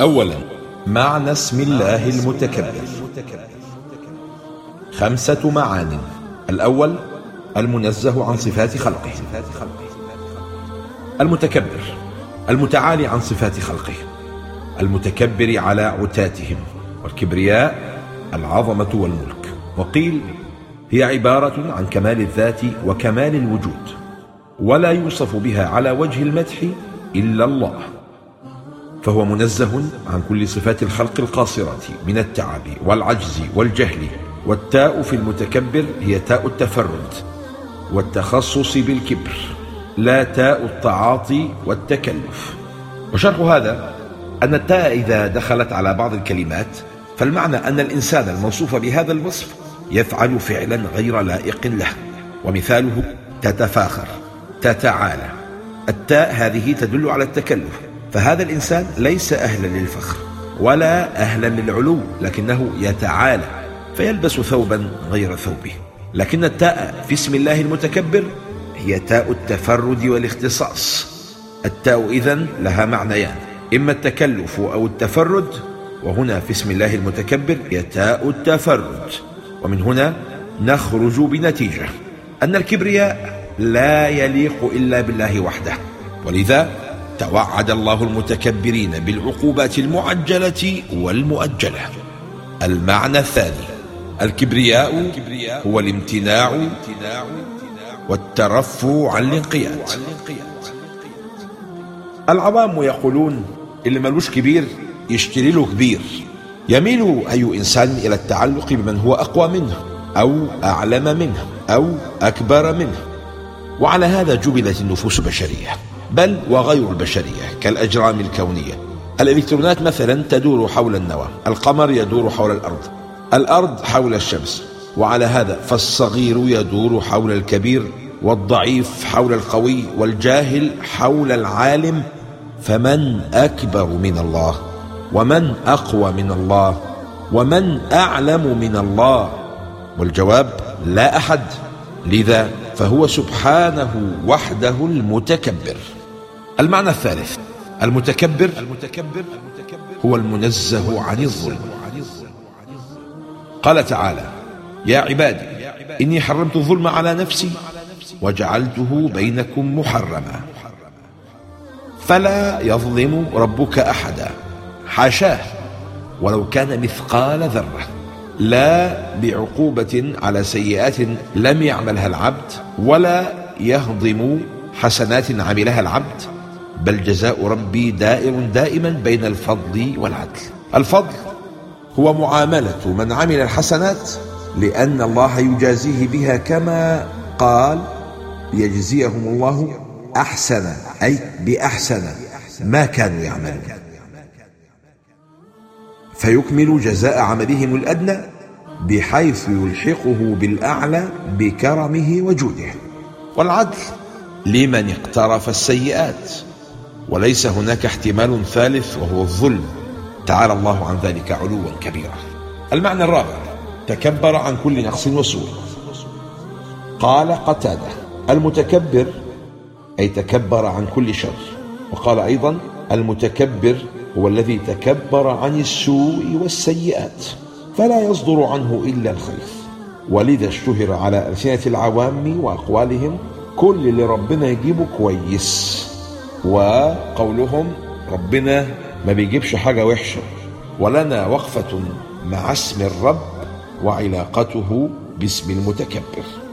أولا معنى اسم الله المتكبر. خمسة معان. الأول المنزه عن صفات خلقه. المتكبر المتعالي عن صفات خلقه. المتكبر على عتاتهم. والكبرياء العظمة والملك. وقيل هي عبارة عن كمال الذات وكمال الوجود. ولا يوصف بها على وجه المدح إلا الله. فهو منزه عن كل صفات الخلق القاصرة من التعب والعجز والجهل. والتاء في المتكبر هي تاء التفرد والتخصص بالكبر لا تاء التعاطي والتكلف. وشرح هذا أن التاء إذا دخلت على بعض الكلمات فالمعنى أن الإنسان الموصوف بهذا الوصف يفعل فعلا غير لائق له. ومثاله تتفاخر تتعالى. التاء هذه تدل على التكلف. فهذا الإنسان ليس أهلا للفخر ولا أهلا للعلو لكنه يتعالى فيلبس ثوبا غير ثوبه. لكن التاء في اسم الله المتكبر هي تاء التفرد والاختصاص. التاء إذن لها معنيان إما التكلف أو التفرد وهنا في اسم الله المتكبر هي تاء التفرد. ومن هنا نخرج بنتيجة أن الكبرياء لا يليق إلا بالله وحده. ولذا توعد الله المتكبرين بالعقوبات المعجلة والمؤجلة. المعنى الثاني الكبرياء هو الامتناع والترفع عن الانقياد. العوام يقولون اللي ملوش كبير يشتري له كبير. يميل أي إنسان إلى التعلق بمن هو أقوى منه أو أعلم منه أو أكبر منه. وعلى هذا جبلت النفوس البشرية بل وغير البشرية كالأجرام الكونية. الإلكترونات مثلا تدور حول النواة القمر يدور حول الأرض الأرض حول الشمس وعلى هذا فالصغير يدور حول الكبير والضعيف حول القوي والجاهل حول العالم. فمن أكبر من الله؟ ومن أقوى من الله؟ ومن أعلم من الله؟ والجواب لا أحد. لذا فهو سبحانه وحده المتكبر. المعنى الثالث المتكبر المتكبر هو المنزه عن الظلم. قال تعالى يا عبادي إني حرمت الظلم على نفسي وجعلته بينكم محرما. فلا يظلم ربك أحدا. حاشاه ولو كان مثقال ذرة. لا بعقوبة على سيئات لم يعملها العبد ولا يهضم حسنات عملها العبد بل جزاء ربي دائر دائما بين الفضل والعدل. الفضل هو معاملة من عمل الحسنات لأن الله يجازيه بها كما قال ليجزيهم الله أحسن أي بأحسن ما كانوا يعملون. فيكمل جزاء عملهم الأدنى بحيث يلحقه بالأعلى بكرمه وجوده. والعدل لمن اقترف السيئات وليس هناك احتمال ثالث وهو الظلم. تعالى الله عن ذلك علوا كبيرا. المعنى الرابع تكبر عن كل نقص وسوء. قال قتادة المتكبر أي تكبر عن كل شر. وقال أيضا المتكبر هو الذي تكبر عن السوء والسيئات فلا يصدر عنه إلا الخير. ولذا اشتهر على ألسنة العوام وأقوالهم كل اللي ربنا يجيبه كويس. وقولهم ربنا ما بيجيبش حاجة وحشة ولنا وقفة مع اسم الرب وعلاقته باسم المتكبر.